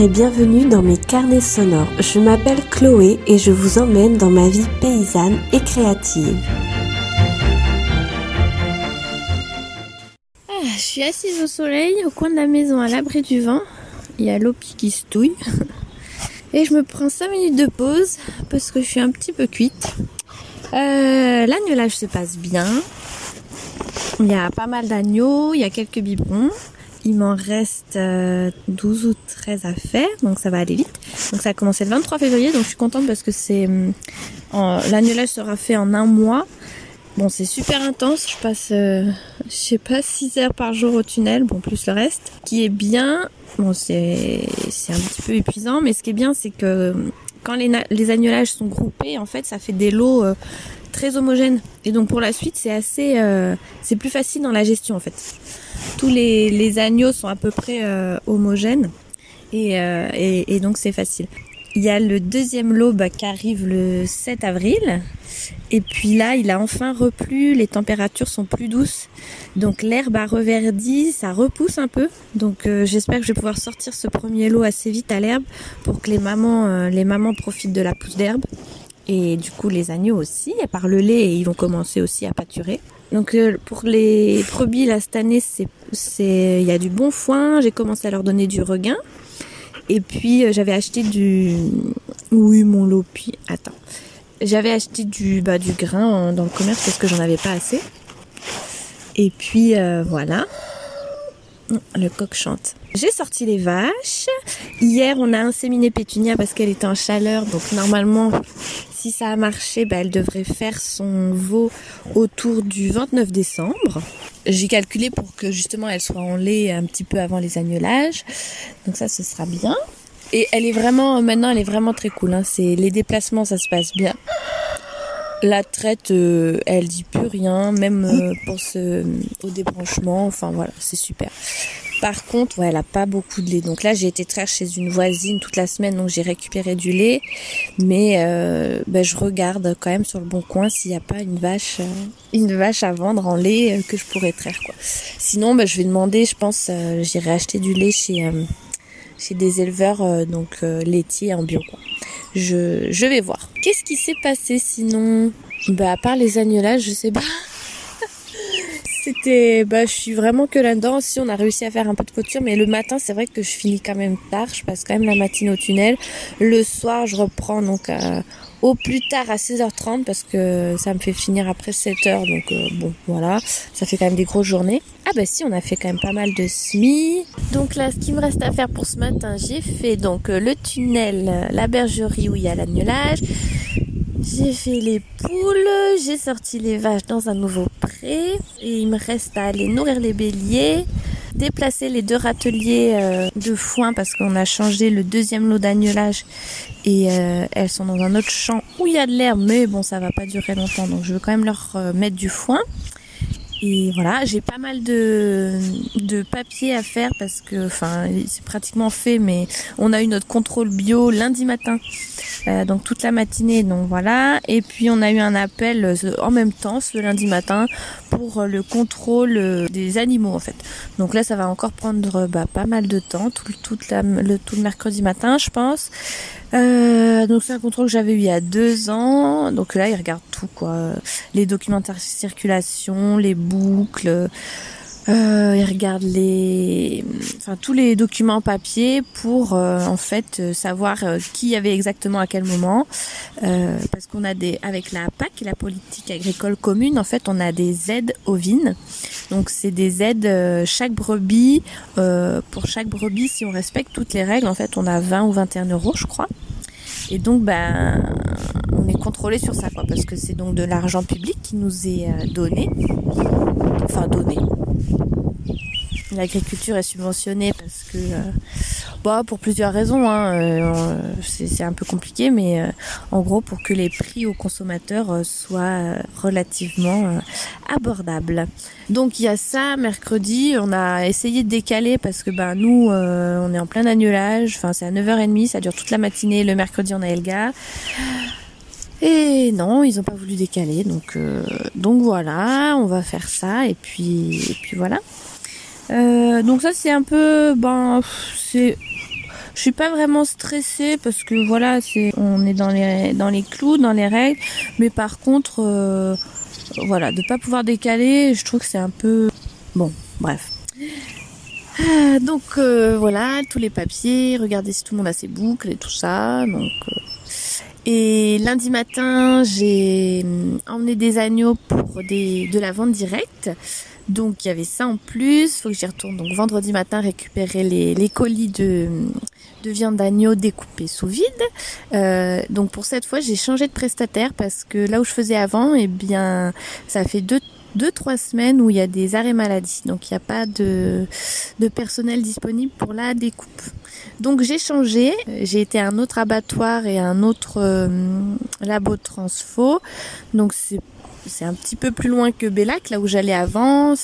Et bienvenue dans mes carnets sonores. Je m'appelle Chloé et je vous emmène dans ma vie paysanne et créative. Ah, je suis assise au soleil, au coin de la maison, à l'abri du vent. Il y a l'Opi qui se touille. Et je me prends 5 minutes de pause parce que je suis un petit peu cuite. Euh, se passe bien. Il y a pas mal d'agneaux, il y a quelques biberons. Il m'en reste 12 euh, ou 13 à faire, donc ça va aller vite. Donc ça a commencé le 23 février, donc je suis contente parce que c'est euh, l'agnelage sera fait en un mois. Bon, c'est super intense. Je passe, euh, je sais pas, 6 heures par jour au tunnel, bon, plus le reste. Qui est bien. Bon, c'est, un petit peu épuisant, mais ce qui est bien, c'est que quand les, les agnelages sont groupés, en fait, ça fait des lots très homogènes. Et donc pour la suite, c'est assez, c'est plus facile dans la gestion, en fait tous les, agneaux sont à peu près euh, homogènes euh, et, donc c'est facile. Il y a le deuxième lot bah, qui arrive le 7 avril. Et puis là, il a enfin replu, les températures sont plus douces. Donc l'herbe a reverdi, ça repousse un peu. Donc euh, j'espère que je vais pouvoir sortir ce premier lot assez vite à l'herbe pour que les mamans, les mamans profitent de la pousse d'herbe. Et du coup les agneaux aussi, à part le lait, ils vont commencer aussi à pâturer. Donc euh, pour les brebis là cette année c'est c'est il y a du bon foin, j'ai commencé à leur donner du regain. Et puis euh, j'avais acheté du oui mon lopi attends. J'avais acheté du bah du grain dans le commerce parce que j'en avais pas assez. Et puis euh, voilà. Le coq chante. J'ai sorti les vaches. Hier, on a inséminé Pétunia parce qu'elle était en chaleur. Donc normalement, si ça a marché, bah, elle devrait faire son veau autour du 29 décembre. J'ai calculé pour que justement elle soit en lait un petit peu avant les agnelages. Donc ça, ce sera bien. Et elle est vraiment, maintenant, elle est vraiment très cool. Hein. Les déplacements, ça se passe bien. La traite, euh, elle dit plus rien, même euh, pour ce, au débranchement. Enfin voilà, c'est super. Par contre, ouais, elle a pas beaucoup de lait. Donc là, j'ai été traire chez une voisine toute la semaine, donc j'ai récupéré du lait. Mais euh, ben, je regarde quand même sur le bon coin s'il n'y a pas une vache, euh, une vache à vendre en lait euh, que je pourrais traire. Quoi. Sinon, ben, je vais demander, je pense, j'irai acheter du lait chez chez des éleveurs donc laitiers en bio. Je, vais voir. Qu'est-ce qui s'est passé sinon? Bah à part les agnolages, je sais pas c'était, bah, je suis vraiment que là-dedans. Si on a réussi à faire un peu de couture, mais le matin, c'est vrai que je finis quand même tard. Je passe quand même la matinée au tunnel. Le soir, je reprends donc euh, au plus tard à 16h30 parce que ça me fait finir après 7h. Donc euh, bon, voilà, ça fait quand même des grosses journées. Ah bah si, on a fait quand même pas mal de semis. Donc là, ce qui me reste à faire pour ce matin, j'ai fait donc euh, le tunnel, la bergerie où il y a l'agnelage. J'ai fait les poules, j'ai sorti les vaches dans un nouveau pré et il me reste à aller nourrir les béliers, déplacer les deux râteliers euh, de foin parce qu'on a changé le deuxième lot d'agnelage et euh, elles sont dans un autre champ où il y a de l'herbe mais bon ça va pas durer longtemps donc je veux quand même leur euh, mettre du foin. Et voilà, j'ai pas mal de, de papier à faire parce que, enfin, c'est pratiquement fait, mais on a eu notre contrôle bio lundi matin, euh, donc toute la matinée, donc voilà. Et puis on a eu un appel euh, en même temps ce lundi matin pour euh, le contrôle des animaux en fait. Donc là, ça va encore prendre bah, pas mal de temps, tout, toute le, tout le mercredi matin, je pense. Euh, donc c'est un contrôle que j'avais eu il y a deux ans. Donc là, il regarde tout quoi, les documentaires de circulation, les boucles. Euh, il regarde les, enfin tous les documents papier pour euh, en fait euh, savoir euh, qui avait exactement à quel moment, parce qu'on a des, avec la PAC, la politique agricole commune, en fait on a des aides ovines. Donc c'est des aides chaque brebis, pour chaque brebis si on respecte toutes les règles, en fait on a 20 ou 21 euros je crois. Et donc, ben, on est contrôlé sur ça, quoi, parce que c'est donc de l'argent public qui nous est euh, donné, enfin donné. L'agriculture est subventionnée parce que euh, bah, pour plusieurs raisons. Hein, euh, c'est un peu compliqué, mais euh, en gros pour que les prix aux consommateurs soient relativement abordables. Donc il y a ça mercredi. On a essayé de décaler parce que ben nous on est en plein annulage. Enfin c'est à 9h30, ça dure toute la matinée. Le mercredi on a Elga. Et non, ils ont pas voulu décaler, donc donc voilà, on va faire ça et puis et puis voilà. donc ça c'est un peu ben c'est Je suis pas vraiment stressée parce que voilà, c'est on est dans les dans les clous, dans les règles. Mais par contre, euh, voilà, de pas pouvoir décaler, je trouve que c'est un peu bon. Bref. Ah, donc euh, voilà, tous les papiers, regardez si tout le monde a ses boucles et tout ça. Donc euh, et lundi matin, j'ai hum, emmené des agneaux pour des, de la vente directe. Donc il y avait ça en plus. Faut que j'y retourne donc vendredi matin récupérer les, colis de, de viande d'agneau découpée sous vide. Euh, donc pour cette fois, j'ai changé de prestataire parce que là où je faisais avant, eh bien, ça fait deux deux trois semaines où il y a des arrêts maladie, donc il n'y a pas de, de personnel disponible pour la découpe. Donc j'ai changé, j'ai été à un autre abattoir et un autre euh, labo transfo, donc c'est c'est un petit peu plus loin que Bellac, là où j'allais avant,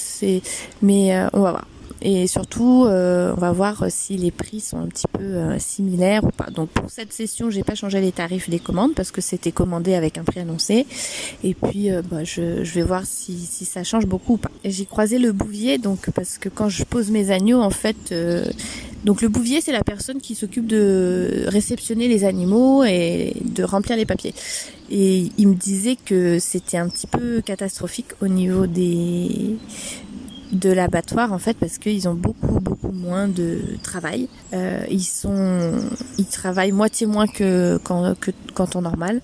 mais euh, on va voir et surtout euh, on va voir si les prix sont un petit peu euh, similaires ou pas. Donc pour cette session, j'ai pas changé les tarifs des commandes parce que c'était commandé avec un prix annoncé et puis euh, bah, je, je, vais voir si, si ça change beaucoup ou pas. J'ai croisé le bouvier donc parce que quand je pose mes agneaux en fait donc le bouvier c'est la personne qui s'occupe de réceptionner les animaux et de remplir les papiers. Et il me disait que c'était un petit peu catastrophique au niveau des de l'abattoir en fait parce qu'ils ont beaucoup beaucoup moins de travail. Euh, ils sont ils travaillent moitié moins que quand que quand normal.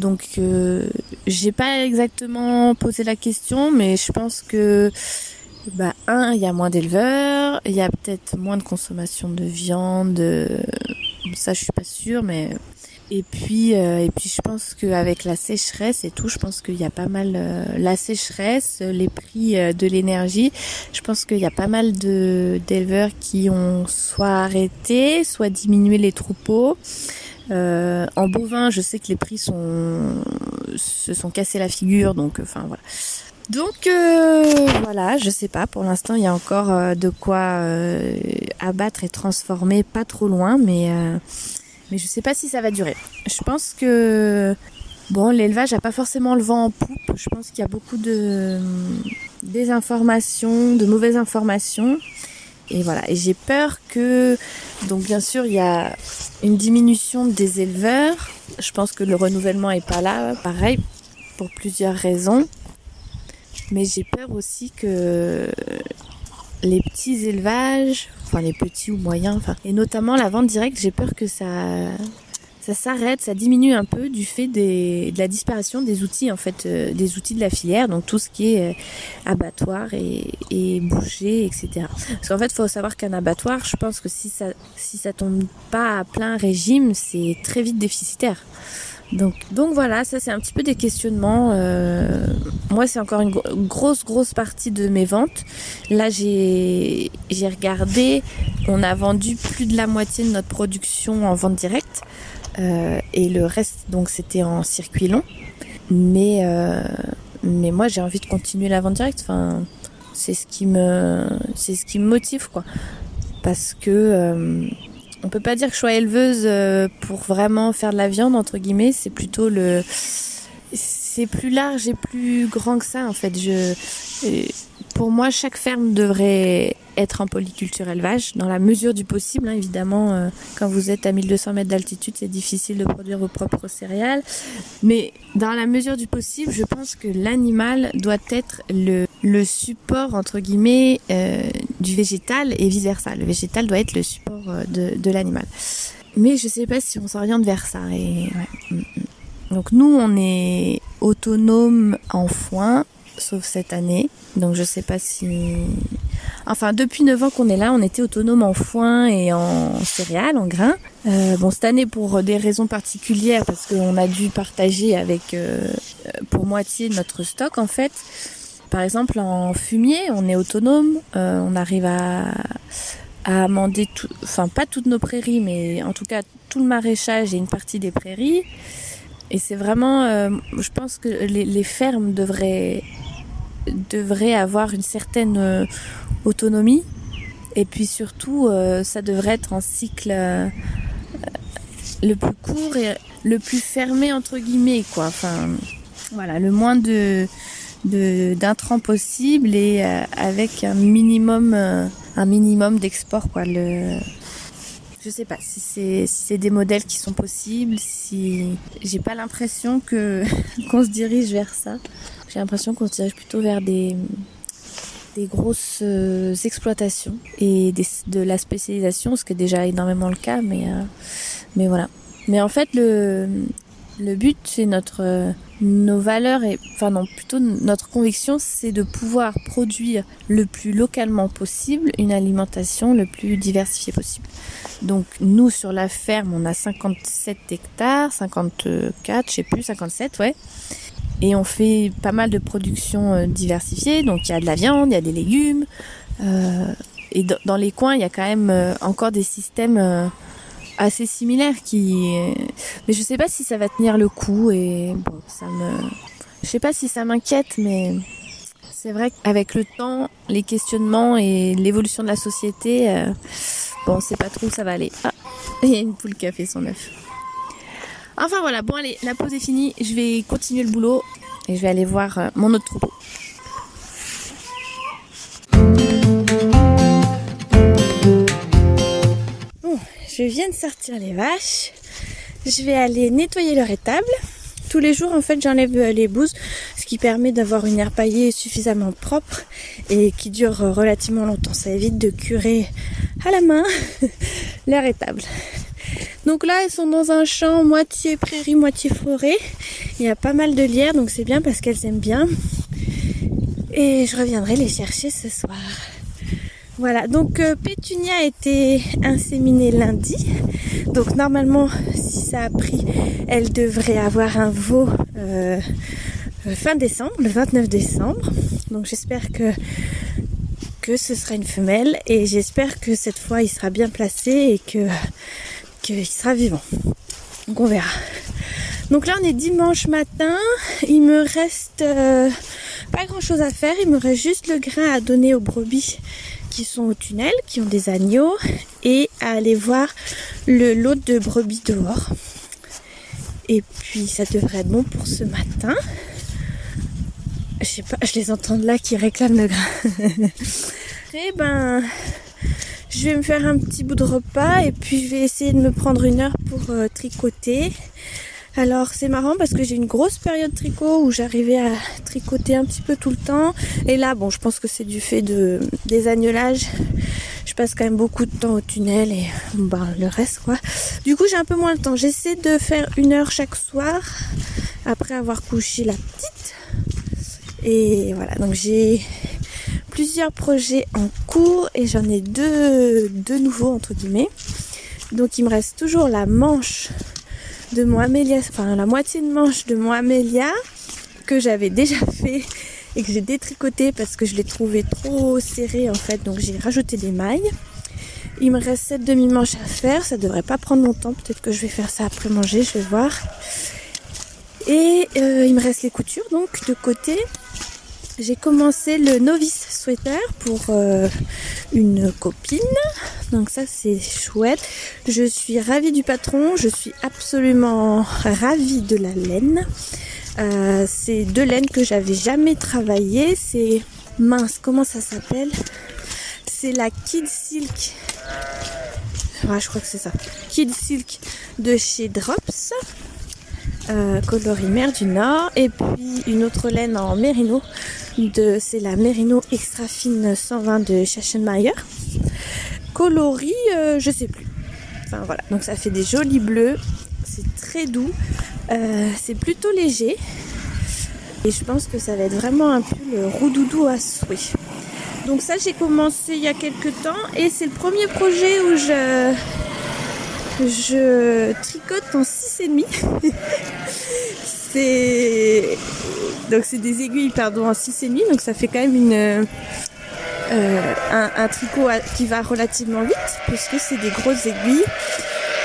Donc euh, j'ai pas exactement posé la question mais je pense que bah un il y a moins d'éleveurs, il y a peut-être moins de consommation de viande. Ça je suis pas sûre mais et puis, euh, et puis je pense qu'avec la sécheresse et tout, je pense qu'il y a pas mal euh, la sécheresse, les prix euh, de l'énergie. Je pense qu'il y a pas mal de d'éleveurs qui ont soit arrêté, soit diminué les troupeaux. en bovin, je sais que les prix sont se sont cassés la figure, donc enfin voilà. Donc voilà, je sais pas. Pour l'instant, il y a encore de quoi abattre et transformer, pas trop loin, mais mais je sais pas si ça va durer. Je pense que bon, l'élevage n'a pas forcément le vent en poupe. Je pense qu'il y a beaucoup de désinformations, de mauvaises informations. Et voilà, et j'ai peur que donc bien sûr, il y a une diminution des éleveurs. Je pense que le renouvellement est pas là, pareil pour plusieurs raisons. Mais j'ai peur aussi que les petits élevages, enfin les petits ou moyens, enfin, et notamment la vente directe, j'ai peur que ça, ça s'arrête, ça diminue un peu du fait de la disparition des outils en fait, euh, des outils de la filière, donc tout ce qui est euh, abattoir et, et boucher, etc. Parce qu'en fait, faut savoir qu'un abattoir, je pense que si ça, si ça tombe pas à plein régime, c'est très vite déficitaire. Donc, donc voilà, ça c'est un petit peu des questionnements. Euh, moi, c'est encore une grosse, grosse partie de mes ventes. Là, j'ai regardé, on a vendu plus de la moitié de notre production en vente directe. Euh, et le reste, donc, c'était en circuit long. Mais, euh, mais moi, j'ai envie de continuer la vente directe. Enfin, c'est ce qui me, c'est ce qui me motive, quoi. Parce que euh, on peut pas dire que je sois éleveuse euh, pour vraiment faire de la viande entre guillemets. C'est plutôt le, c'est plus large et plus grand que ça en fait. Euh, pour moi, chaque ferme devrait être en polyculture élevage dans la mesure du possible. Hein, évidemment, euh, quand vous êtes à 1200 mètres d'altitude, c'est difficile de produire vos propres céréales. Mais dans la mesure du possible, je pense que l'animal doit être le, support, entre guillemets, euh, du végétal et vice-versa. Le végétal doit être le support de, l'animal. Mais je sais pas si on s'oriente vers ça. Mm, mm. Donc nous, on est autonome en foin, sauf cette année. Donc je sais pas si... Enfin, depuis 9 ans qu'on est là, on était autonome en foin et en céréales, en grains. Euh, bon, cette année, pour des raisons particulières, parce qu'on a dû partager avec, euh, pour moitié notre stock, en fait. Par exemple, en fumier, on est autonome. Euh, on arrive à, à amender, tout, enfin pas toutes nos prairies, mais en tout cas tout le maraîchage et une partie des prairies. Et c'est vraiment, euh, je pense que les, les fermes devraient devrait avoir une certaine euh, autonomie. Et puis surtout, euh, ça devrait être un cycle euh, le plus court et le plus fermé entre guillemets, quoi. Enfin, voilà, le moins de d'intrants possible et avec un minimum un minimum d'export, quoi. Le je sais pas si c'est si des modèles qui sont possibles, si j'ai pas l'impression que qu'on se dirige vers ça. J'ai l'impression qu'on se dirige plutôt vers des des grosses euh, exploitations et de la spécialisation, ce qui est déjà énormément le cas, mais euh, mais voilà. Mais en fait, le le but, c'est notre euh, nos valeurs et enfin non, plutôt notre conviction, c'est de pouvoir produire le plus localement possible une alimentation le plus diversifiée possible. Donc nous sur la ferme, on a 57 hectares, 54, je sais plus, 57, ouais. Et on fait pas mal de productions euh, diversifiées. Donc il y a de la viande, il y a des légumes. Euh, et dans les coins, il y a quand même euh, encore des systèmes assez similaires qui. Mais je sais pas si ça va tenir le coup. Et bon, ça me. Je sais pas si ça m'inquiète, mais c'est vrai qu'avec le temps, les questionnements et l'évolution de la société, euh, bon, on sait pas trop où ça va aller. Ah, il y a une poule qui a fait son œuf. Enfin voilà, bon allez, la pause est finie, je vais continuer le boulot et je vais aller voir euh, mon autre troupeau. Je viens de sortir les vaches. Je vais aller nettoyer leur étable. Tous les jours, en fait, j'enlève euh, les bouses, ce qui permet d'avoir une aire paillée suffisamment propre et qui dure euh, relativement longtemps. Ça évite de curer à la main leur étable. Donc là, elles sont dans un champ moitié prairie, moitié forêt. Il y a pas mal de lierre, donc c'est bien parce qu'elles aiment bien. Et je reviendrai les chercher ce soir. Voilà, donc euh, Pétunia a été inséminée lundi. Donc normalement, si ça a pris, elle devrait avoir un veau euh, fin décembre, le 29 décembre. Donc j'espère que que ce sera une femelle et j'espère que cette fois il sera bien placé et que qu'il sera vivant. Donc on verra. Donc là on est dimanche matin, il me reste euh, pas grand chose à faire, il me reste juste le grain à donner aux brebis sont au tunnel, qui ont des agneaux, et à aller voir le lot de brebis dehors. Et puis ça devrait être bon pour ce matin. Je sais pas, je les entends là qui réclament le grain. Après, ben, je vais me faire un petit bout de repas et puis je vais essayer de me prendre une heure pour euh, tricoter. Alors c'est marrant parce que j'ai une grosse période tricot où j'arrivais à tricoter un petit peu tout le temps. Et là, bon, je pense que c'est du fait de des agnelages. Je passe quand même beaucoup de temps au tunnel et ben, le reste quoi. Du coup, j'ai un peu moins de temps. J'essaie de faire une heure chaque soir après avoir couché la petite. Et voilà, donc j'ai plusieurs projets en cours et j'en ai deux, deux nouveaux entre guillemets. Donc il me reste toujours la manche de mon Amélia, enfin la moitié de manche de mon Amélia que j'avais déjà fait et que j'ai détricoté parce que je l'ai trouvé trop serré en fait donc j'ai rajouté des mailles. Il me reste cette demi-manche à faire, ça devrait pas prendre longtemps, peut-être que je vais faire ça après manger, je vais voir. Et euh, il me reste les coutures donc de côté. J'ai commencé le novice sweater pour euh, une copine. Donc ça c'est chouette. Je suis ravie du patron. Je suis absolument ravie de la laine. Euh, c'est de laine que j'avais jamais travaillé. C'est mince. Comment ça s'appelle? C'est la Kid Silk. Ouais, je crois que c'est ça. Kid Silk de chez Drops euh, coloris mer du Nord et puis une autre laine en mérino de c'est la mérino extra fine 120 de Schachenmayer. Coloris euh, je sais plus. Enfin voilà. Donc ça fait des jolis bleus. C'est très doux. Euh, c'est plutôt léger. Et je pense que ça va être vraiment un peu le roudoudou à souhait. Donc ça j'ai commencé il y a quelques temps et c'est le premier projet où je je tricote en 6,5. c'est donc c'est des aiguilles pardon en 6,5 donc ça fait quand même une euh, un, un, tricot qui va relativement vite puisque c'est des grosses aiguilles.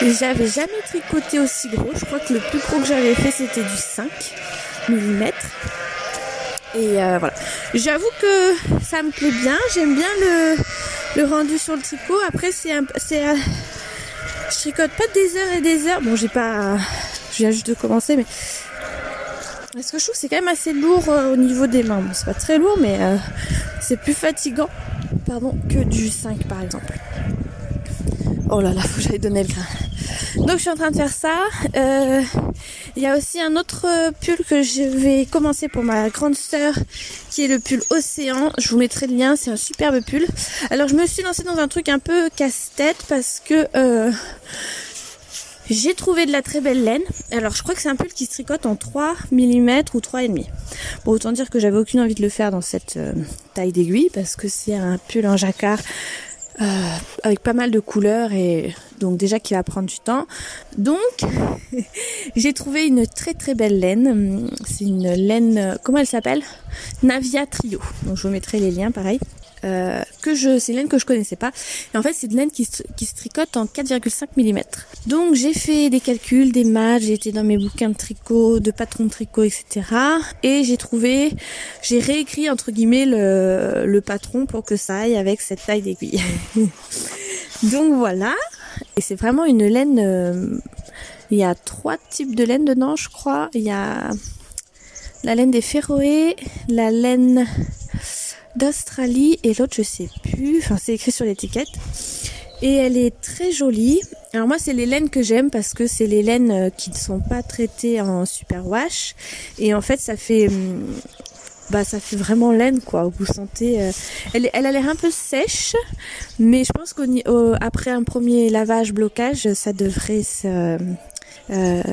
Et j'avais jamais tricoté aussi gros. Je crois que le plus gros que j'avais fait c'était du 5 mm. Et euh, voilà. J'avoue que ça me plaît bien. J'aime bien le, rendu sur le tricot. Après c'est c'est je tricote pas des heures et des heures. Bon, j'ai pas. Je viens juste de commencer, mais. Est-ce que je trouve que c'est quand même assez lourd euh, au niveau des mains. Bon, c'est pas très lourd, mais euh, c'est plus fatigant pardon, que du 5 par exemple. Oh là là, faut que j'aille donner le grain. Donc je suis en train de faire ça. Euh, il y a aussi un autre pull que je vais commencer pour ma grande sœur qui est le pull Océan. Je vous mettrai le lien, c'est un superbe pull. Alors je me suis lancée dans un truc un peu casse-tête parce que euh, j'ai trouvé de la très belle laine. Alors je crois que c'est un pull qui se tricote en 3 mm ou 3,5. Bon autant dire que j'avais aucune envie de le faire dans cette euh, taille d'aiguille parce que c'est un pull en jacquard euh, avec pas mal de couleurs et donc déjà qui va prendre du temps. Donc j'ai trouvé une très très belle laine. C'est une laine, comment elle s'appelle? Navia Trio. Donc je vous mettrai les liens pareil. Euh, que je, c'est une laine que je connaissais pas. Et en fait, c'est une laine qui se, qui se tricote en 4,5 mm. Donc, j'ai fait des calculs, des maths, j'ai été dans mes bouquins de tricot, de patron de tricot, etc. Et j'ai trouvé, j'ai réécrit entre guillemets le, le patron pour que ça aille avec cette taille d'aiguille. Donc voilà. Et c'est vraiment une laine. Euh, il y a trois types de laine dedans, je crois. Il y a la laine des Féroé, la laine d'Australie et l'autre je sais plus, enfin c'est écrit sur l'étiquette. Et elle est très jolie. Alors moi c'est les laines que j'aime parce que c'est les laines euh, qui ne sont pas traitées en superwash et en fait ça fait hum, bah ça fait vraiment laine quoi. Vous sentez, euh, elle, elle a l'air un peu sèche, mais je pense qu'après un premier lavage blocage, ça devrait se, euh,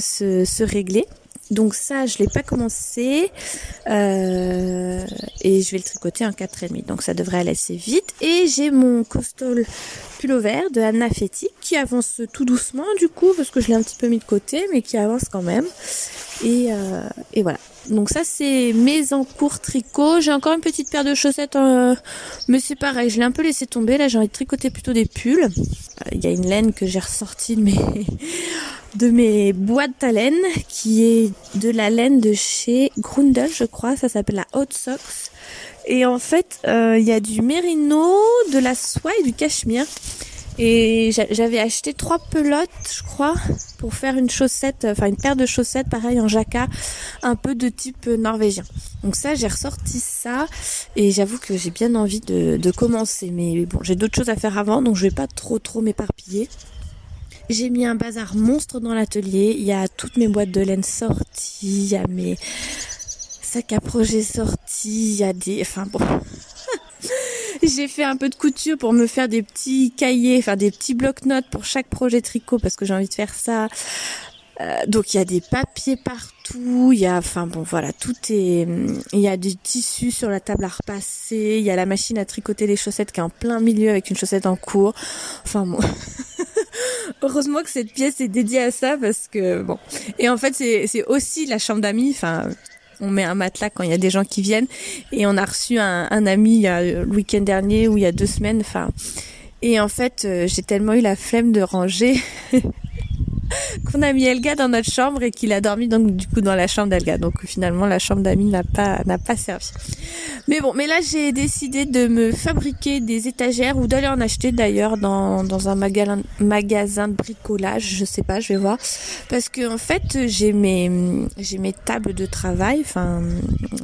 se régler. Donc ça, je l'ai pas commencé euh, et je vais le tricoter en 4,5. Donc ça devrait aller assez vite. Et j'ai mon costol pull vert de Anna Fetti qui avance tout doucement du coup parce que je l'ai un petit peu mis de côté mais qui avance quand même. Et, euh, et voilà. Donc ça c'est mes encours tricot. J'ai encore une petite paire de chaussettes, euh, mais c'est pareil, je l'ai un peu laissé tomber. Là j'ai envie de tricoter plutôt des pulls. Euh, il y a une laine que j'ai ressortie de mes de mes boîtes à laine qui est de la laine de chez Grundel je crois. Ça s'appelle la Hot Socks. Et en fait euh, il y a du mérino, de la soie et du cachemire. Et j'avais acheté trois pelotes, je crois, pour faire une chaussette, enfin une paire de chaussettes, pareil en jacquard, un peu de type norvégien. Donc ça, j'ai ressorti ça et j'avoue que j'ai bien envie de, de commencer. Mais bon, j'ai d'autres choses à faire avant, donc je vais pas trop trop m'éparpiller. J'ai mis un bazar monstre dans l'atelier. Il y a toutes mes boîtes de laine sorties, il y a mes sacs à projet sortis, il y a des, enfin bon. j'ai fait un peu de couture pour me faire des petits cahiers, enfin des petits blocs-notes pour chaque projet tricot parce que j'ai envie de faire ça. Euh, donc il y a des papiers partout, il y a, enfin bon voilà, tout est, il y a du tissu sur la table à repasser, il y a la machine à tricoter les chaussettes qui est en plein milieu avec une chaussette en cours. Enfin bon, heureusement que cette pièce est dédiée à ça parce que bon. Et en fait c'est aussi la chambre d'amis, enfin on met un matelas quand il y a des gens qui viennent. Et on a reçu un, un ami le week-end dernier ou il y a deux semaines. Enfin, et en fait, euh, j'ai tellement eu la flemme de ranger qu'on a mis Elga dans notre chambre et qu'il a dormi donc du coup dans la chambre d'Elga. Donc finalement la chambre d'amis n'a pas n'a pas servi. Mais bon, mais là j'ai décidé de me fabriquer des étagères ou d'aller en acheter d'ailleurs dans, dans un magasin magasin de bricolage, je sais pas, je vais voir parce que en fait, j'ai mes j'ai mes tables de travail, enfin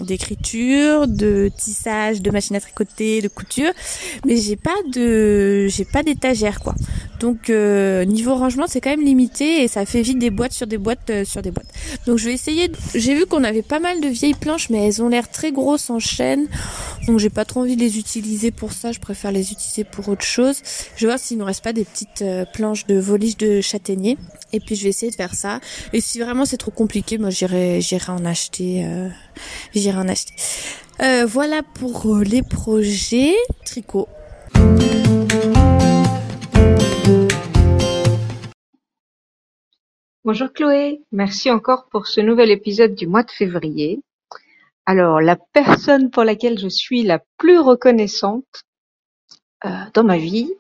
d'écriture, de tissage, de machine à tricoter, de couture, mais j'ai pas de j'ai pas d'étagère quoi. Donc euh, niveau rangement, c'est quand même limité et ça fait vite des boîtes sur des boîtes euh, sur des boîtes. Donc je vais essayer. J'ai vu qu'on avait pas mal de vieilles planches, mais elles ont l'air très grosses en chaîne. Donc j'ai pas trop envie de les utiliser pour ça. Je préfère les utiliser pour autre chose. Je vais voir s'il nous reste pas des petites euh, planches de volige de châtaignier. Et puis je vais essayer de faire ça. Et si vraiment c'est trop compliqué, moi j'irai j'irai en acheter. j'irai en acheter. voilà pour les projets tricot. Bonjour Chloé, merci encore pour ce nouvel épisode du mois de février. Alors, la personne pour laquelle je suis la plus reconnaissante euh, dans ma vie,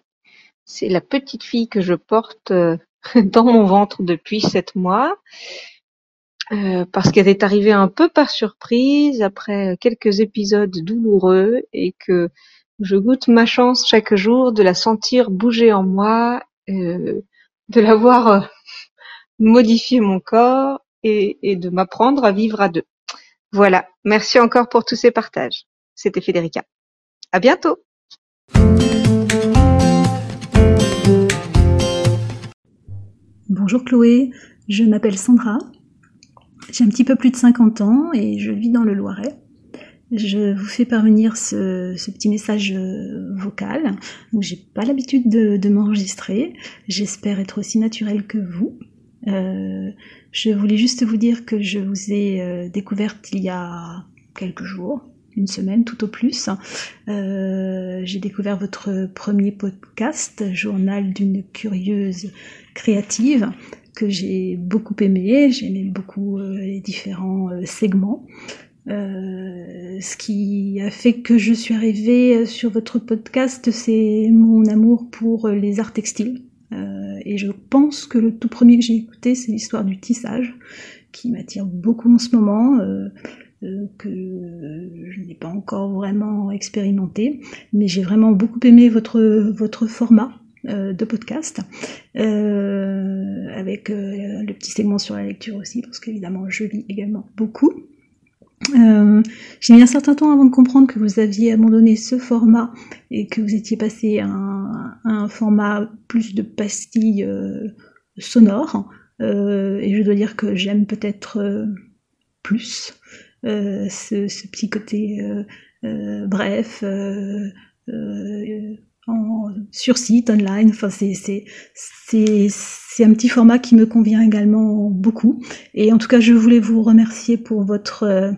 c'est la petite fille que je porte euh, dans mon ventre depuis sept mois, euh, parce qu'elle est arrivée un peu par surprise après quelques épisodes douloureux et que je goûte ma chance chaque jour de la sentir bouger en moi, de la voir modifier mon corps et, de m'apprendre à vivre à deux. Voilà, merci encore pour tous ces partages. C'était Federica. À bientôt. Bonjour Chloé, je m'appelle Sandra. J'ai un petit peu plus de 50 ans et je vis dans le Loiret. Je vous fais parvenir ce, petit message euh, vocal. j'ai pas l'habitude de, m'enregistrer. J'espère être aussi naturelle que vous. Euh, je voulais juste vous dire que je vous ai euh, découverte il y a quelques jours, une semaine tout au plus. j'ai découvert votre premier podcast, Journal d'une curieuse créative, que j'ai beaucoup aimé. J'ai aimé beaucoup les différents segments. Euh, ce qui a fait que je suis arrivée sur votre podcast, c'est mon amour pour les arts textiles. Euh, et je pense que le tout premier que j'ai écouté, c'est l'histoire du tissage, qui m'attire beaucoup en ce moment, euh, que je n'ai pas encore vraiment expérimenté. Mais j'ai vraiment beaucoup aimé votre, votre format de podcast, avec le petit segment sur la lecture aussi, parce qu'évidemment je lis également beaucoup. Euh, j'ai mis un certain temps avant de comprendre que vous aviez abandonné ce format et que vous étiez passé à un, format plus de pastilles euh, sonores. Euh, et je dois dire que j'aime peut-être plus ce, petit côté bref, en, sur site, online. Enfin, c'est, c'est, c'est, c'est un petit format qui me convient également beaucoup. Et en tout cas, je voulais vous remercier pour votre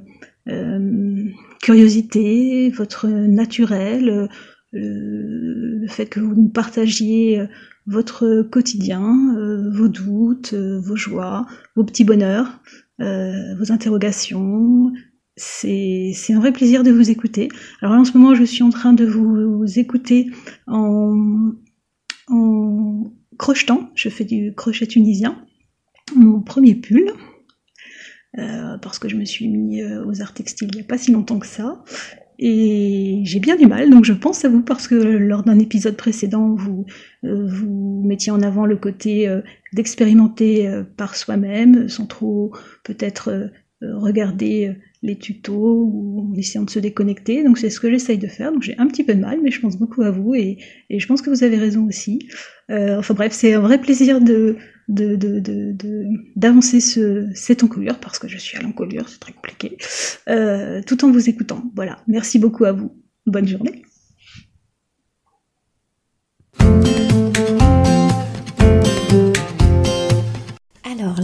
euh, curiosité, votre naturel, euh, le fait que vous nous partagiez euh, votre quotidien, vos doutes, vos joies, vos petits bonheurs, vos interrogations. C'est un vrai plaisir de vous écouter. Alors en ce moment, je suis en train de vous, écouter en, en crochetant. Je fais du crochet tunisien. Mon premier pull, euh, parce que je me suis mis euh, aux arts textiles il n'y a pas si longtemps que ça. Et j'ai bien du mal, donc je pense à vous parce que lors d'un épisode précédent, vous, euh, vous mettiez en avant le côté d'expérimenter par soi-même, sans trop peut-être regarder les tutos ou en essayant de se déconnecter. Donc c'est ce que j'essaye de faire. Donc j'ai un petit peu de mal, mais je pense beaucoup à vous et, je pense que vous avez raison aussi. enfin bref, c'est un vrai plaisir de, d'avancer ce, cette encolure, parce que je suis à l'encolure, c'est très compliqué, euh, tout en vous écoutant. Voilà, merci beaucoup à vous. Bonne journée.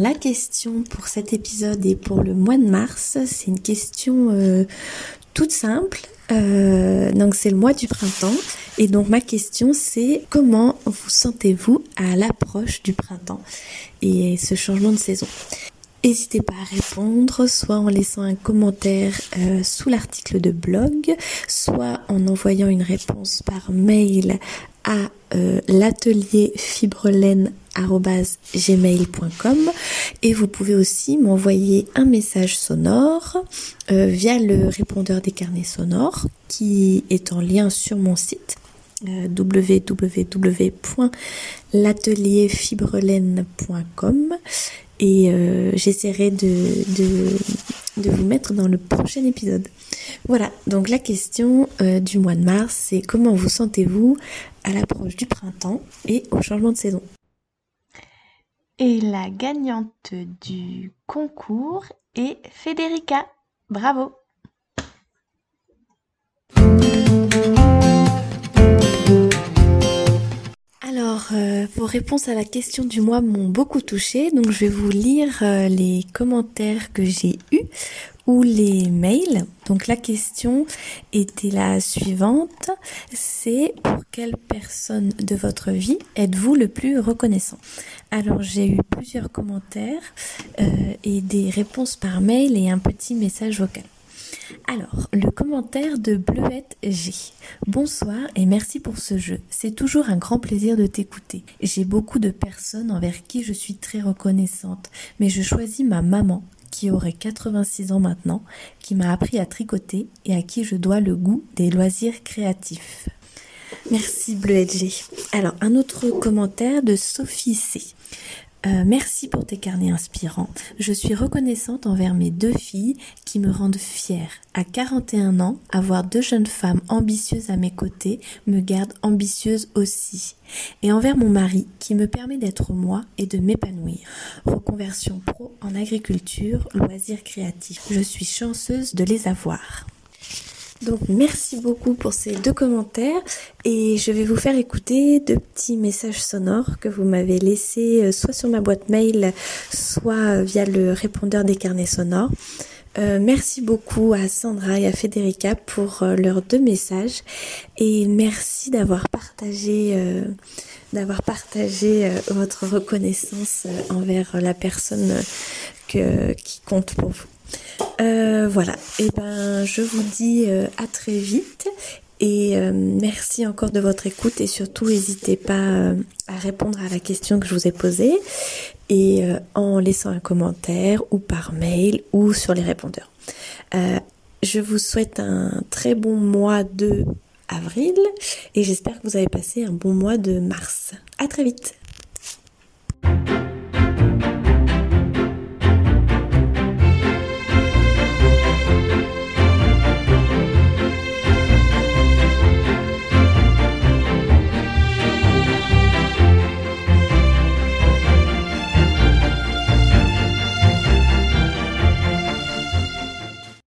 La question pour cet épisode et pour le mois de mars, c'est une question euh, toute simple. Euh, donc c'est le mois du printemps. Et donc ma question c'est comment vous sentez-vous à l'approche du printemps et ce changement de saison? N'hésitez pas à répondre, soit en laissant un commentaire euh, sous l'article de blog, soit en envoyant une réponse par mail à euh, l'atelier et vous pouvez aussi m'envoyer un message sonore euh, via le répondeur des carnets sonores qui est en lien sur mon site euh, www.l'atelierfibrelaine.com et euh, j'essaierai de, vous mettre dans le prochain épisode. Voilà, donc la question euh, du mois de mars, c'est comment vous sentez-vous à l'approche du printemps et au changement de saison? Et la gagnante du concours est Federica. Bravo euh, vos réponses à la question du mois m'ont beaucoup touché, donc je vais vous lire euh, les commentaires que j'ai eus ou les mails. Donc la question était la suivante, c'est pour quelle personne de votre vie êtes-vous le plus reconnaissant? Alors j'ai eu plusieurs commentaires euh, et des réponses par mail et un petit message vocal. Alors, le commentaire de Bleuette G. Bonsoir et merci pour ce jeu. C'est toujours un grand plaisir de t'écouter. J'ai beaucoup de personnes envers qui je suis très reconnaissante, mais je choisis ma maman, qui aurait 86 ans maintenant, qui m'a appris à tricoter et à qui je dois le goût des loisirs créatifs. Merci Bleuette G. Alors, un autre commentaire de Sophie C. Euh, merci pour tes carnets inspirants. Je suis reconnaissante envers mes deux filles qui me rendent fière. À 41 ans, avoir deux jeunes femmes ambitieuses à mes côtés me garde ambitieuse aussi. Et envers mon mari qui me permet d'être moi et de m'épanouir. Reconversion pro en agriculture, loisirs créatifs. Je suis chanceuse de les avoir. Donc merci beaucoup pour ces deux commentaires et je vais vous faire écouter deux petits messages sonores que vous m'avez laissés euh, soit sur ma boîte mail, soit via le répondeur des carnets sonores. Euh, merci beaucoup à Sandra et à Federica pour euh, leurs deux messages et merci d'avoir partagé d'avoir partagé votre reconnaissance envers la personne que, qui compte pour vous. Euh, voilà, et ben je vous dis euh, à très vite et euh, merci encore de votre écoute et surtout n'hésitez pas à répondre à la question que je vous ai posée et en laissant un commentaire ou par mail ou sur les répondeurs. je vous souhaite un très bon mois de avril et j'espère que vous avez passé un bon mois de mars. À très vite.